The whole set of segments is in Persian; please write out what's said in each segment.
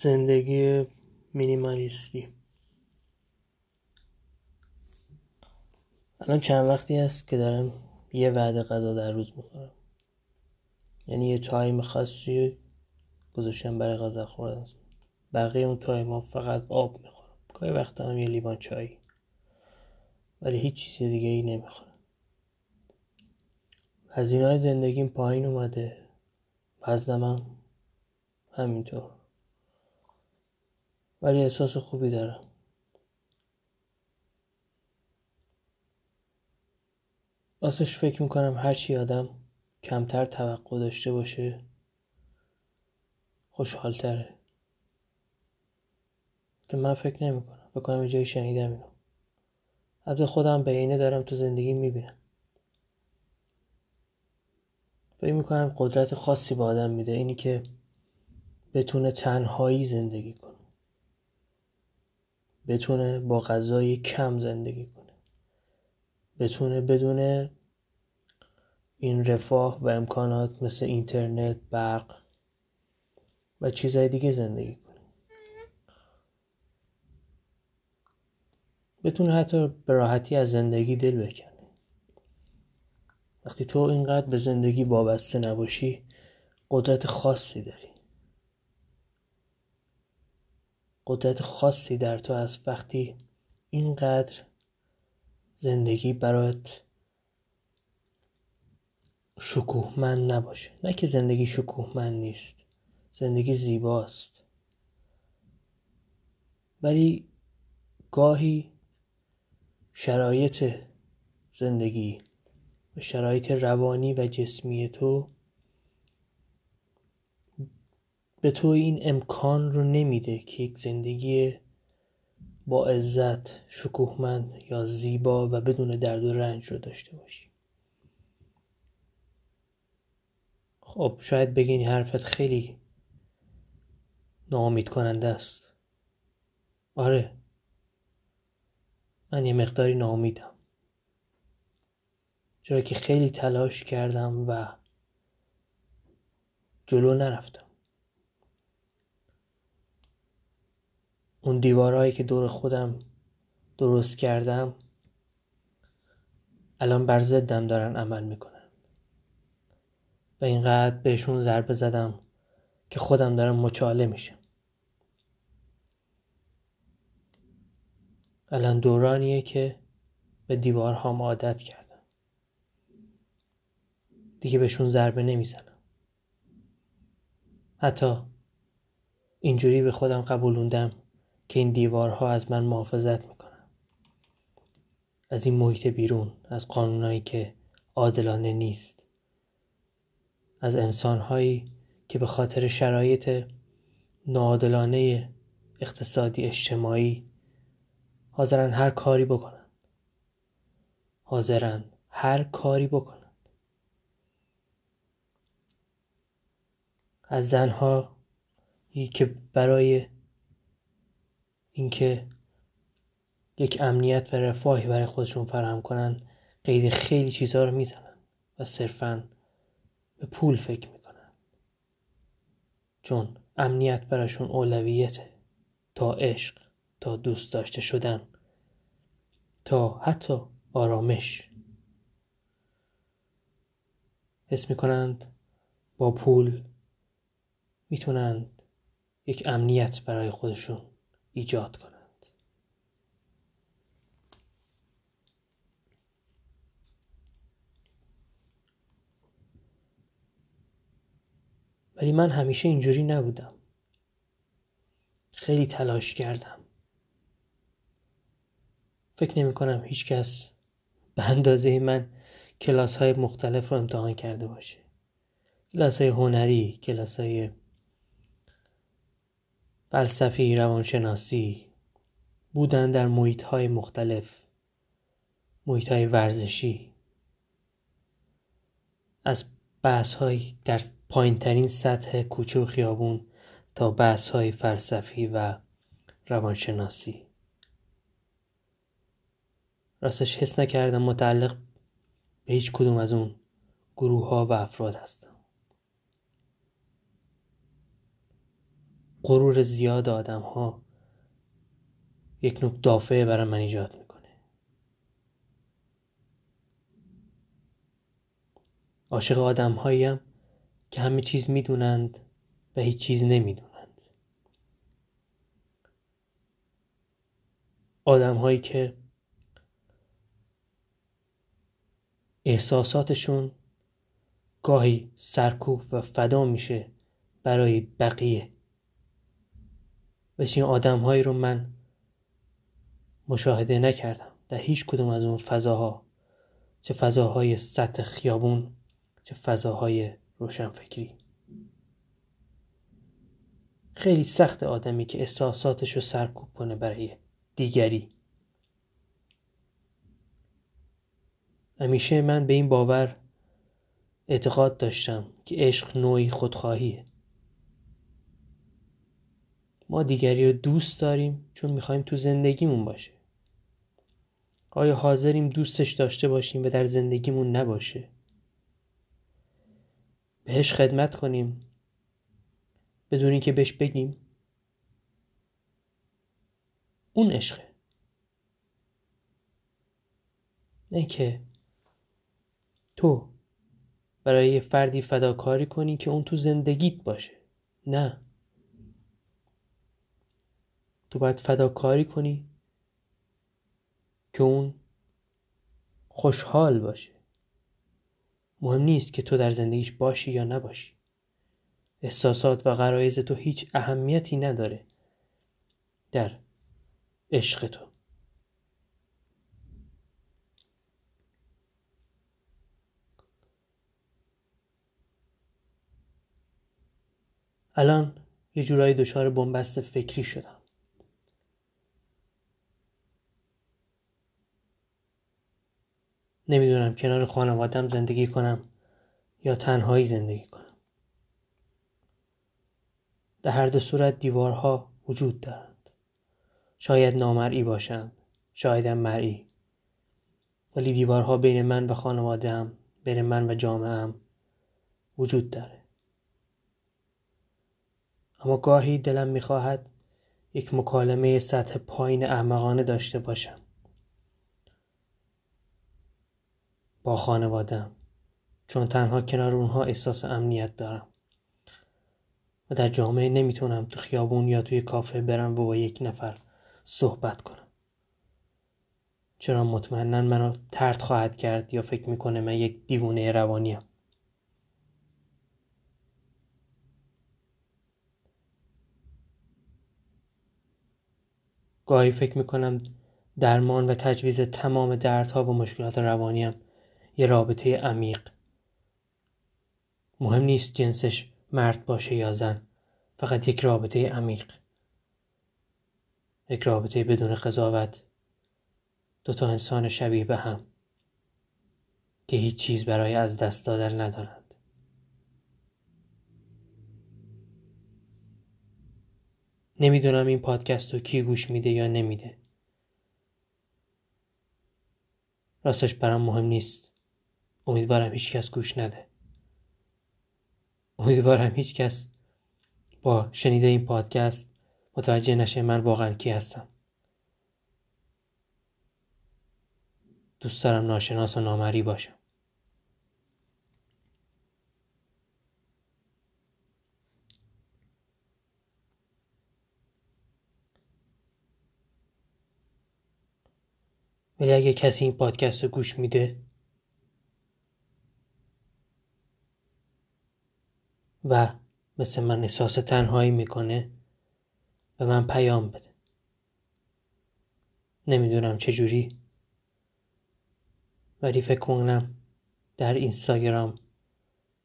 زندگی مینیمالیستی. الان چند وقتی است که دارم یه وعده غذا در روز می‌خورم. یعنی یه time خاصی گذاشتم برای غذا خوردن. بقیه اون time ها فقط آب می‌خورم. گاهی وقتا هم یه لیوان چای. ولی هیچ چیز دیگه ای نمی‌خورم. هزینه های زندگیم پایین اومده. وزنم همینطور. ولی احساس خوبی دارم. راستش فکر می‌کنم هرچی آدم کمتر توقع داشته باشه خوشحالتره. من فکر نمی‌کنم. فکر کنم جایی شنیدم اینو. البته خودم به اینه دارم تو زندگی می‌بینم. فکر می‌کنم قدرت خاصی به آدم میده اینی که بتونه تنهایی زندگی کنه. بتونه با غذای کم زندگی کنه. بتونه بدون این رفاه و امکانات مثل اینترنت برق و چیزهای دیگه زندگی کنه. بتونه حتی به راحتی از زندگی دل بکنه. وقتی تو اینقدر به زندگی وابسته نباشی قدرت خاصی داری. قدرت خاصی در تو از وقتی اینقدر زندگی برات شکوهمند نباشه. نه که زندگی شکوهمند نیست زندگی زیباست. ولی گاهی شرایط زندگی و شرایط روانی و جسمی تو به تو این امکان رو نمیده که یک زندگی با عزت شکوهمند یا زیبا و بدون درد و رنج رو داشته باشی. خب شاید بگین حرفت خیلی ناامید کننده است. آره. من یه مقداری ناامیدم. چرا که خیلی تلاش کردم و جلو نرفتم. اون دیوارهایی که دور خودم درست کردم الان بر ضدم دارن عمل می‌کنن. و اینقدر بهشون ضربه زدم که خودم دارم مچاله میشم. الان دورانیه که به دیوارهام عادت کردم. دیگه بهشون ضربه نمی‌زنم. حتی اینجوری به خودم قبولوندم که این دیوارها از من محافظت می‌کنن. از این محیط بیرون از قانونهایی که عادلانه نیست. از انسانهایی که به خاطر شرایط ناعادلانه اقتصادی اجتماعی حاضرن هر کاری بکنن. حاضرن هر کاری بکنن. از زنها که برای اینکه یک امنیت و رفاهی برای خودشون فراهم کنن قید خیلی چیزها رو می‌زنن و صرفا به پول فکر می‌کنن. چون امنیت براشون اولویته تا عشق تا دوست داشته شدن تا حتی آرامش. حس می‌کنند با پول می‌تونند یک امنیت برای خودشون ایجاد کنند. ولی من همیشه اینجوری نبودم. خیلی تلاش کردم. فکر نمی کنم هیچ کس به اندازه من کلاس های مختلف رو امتحان کرده باشه. کلاس های هنری کلاس های فلسفی روانشناسی بودن در محیط های مختلف محیط های ورزشی. از بحث های در پایین ترین سطح کوچه و خیابون تا بحث های فلسفی و روانشناسی. راستش حس نکردم متعلق به هیچ کدوم از اون گروه ها و افراد هستم. غرور زیاد آدم ها یک نوع دافعه برای من ایجاد می‌کنه. عاشق آدم هاییم که همه چیز می‌دونند و هیچ چیز نمی‌دونند. آدم هایی که احساساتشون گاهی سرکوب و فدا میشه برای بقیه. و این آدم هایی رو من مشاهده نکردم. در هیچ کدوم از اون فضاها. چه فضاهای سطح خیابون چه فضاهای روشنفکری. خیلی سخت آدمی که احساساتش رو سرکوب کنه برای دیگری. همیشه من به این باور اعتقاد داشتم که عشق نوعی خودخواهیه. ما دیگری رو دوست داریم چون می‌خوایم تو زندگیمون باشه. آیا حاضریم دوستش داشته باشیم و در زندگیمون نباشه؟ بهش خدمت کنیم. بدون اینکه بهش بگیم. اون عشقه. نه که تو برای یه فردی فداکاری کنی که اون تو زندگیت باشه. نه. تو باید فداکاری کنی که اون خوشحال باشه. مهم نیست که تو در زندگیش باشی یا نباشی. احساسات و غرایز تو هیچ اهمیتی نداره در عشق تو. الان یه جورایی دچار بنبست فکری شدم. نمی‌دونم کنار خانوادم زندگی کنم یا تنهایی زندگی کنم. در هر دو صورت دیوارها وجود دارند. شاید نامرئی باشند شاید مرئی. ولی دیوارها بین من و خانواده بین من و جامعه وجود داره. اما گاهی دلم می‌خواهد یک مکالمه سطح پایین احمقانه داشته باشم. با خانوادم چون تنها کنار اونها احساس امنیت دارم. و در جامعه نمی‌تونم تو خیابون یا توی کافه برم و با یک نفر صحبت کنم. چرا مطمئنا منو ترد خواهد کرد یا فکر می‌کنه من یک دیوونه روانیم. گاهی فکر می‌کنم درمان و تجویز تمام دردها و مشکلات روانیم یه رابطه عمیق. مهم نیست جنسش مرد باشه یا زن فقط یک رابطه عمیق. یک رابطه بدون قضاوت. دوتا انسان شبیه به هم که هیچ چیز برای از دست دادن ندارند. نمی‌دونم این پادکست رو کی گوش میده یا نمیده. راستش برام مهم نیست. امیدوارم هیچ کس گوش نده. امیدوارم هیچ کس با شنیده این پادکست متوجه نشه من واقعا کی هستم. دوست دارم ناشناس و نامری باشم. ولی اگه کسی این پادکست رو گوش میده و مثل من احساس تنهایی می‌کنه به من پیام بده. نمی‌دونم چجوری ولی فکر کنم در اینستاگرام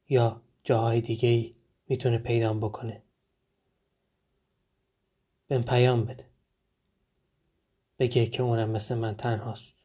یا جاهای دیگه ای می‌تونه پیدام بکنه. بهم پیام بده. بگه که اونم مثل من تنهاست.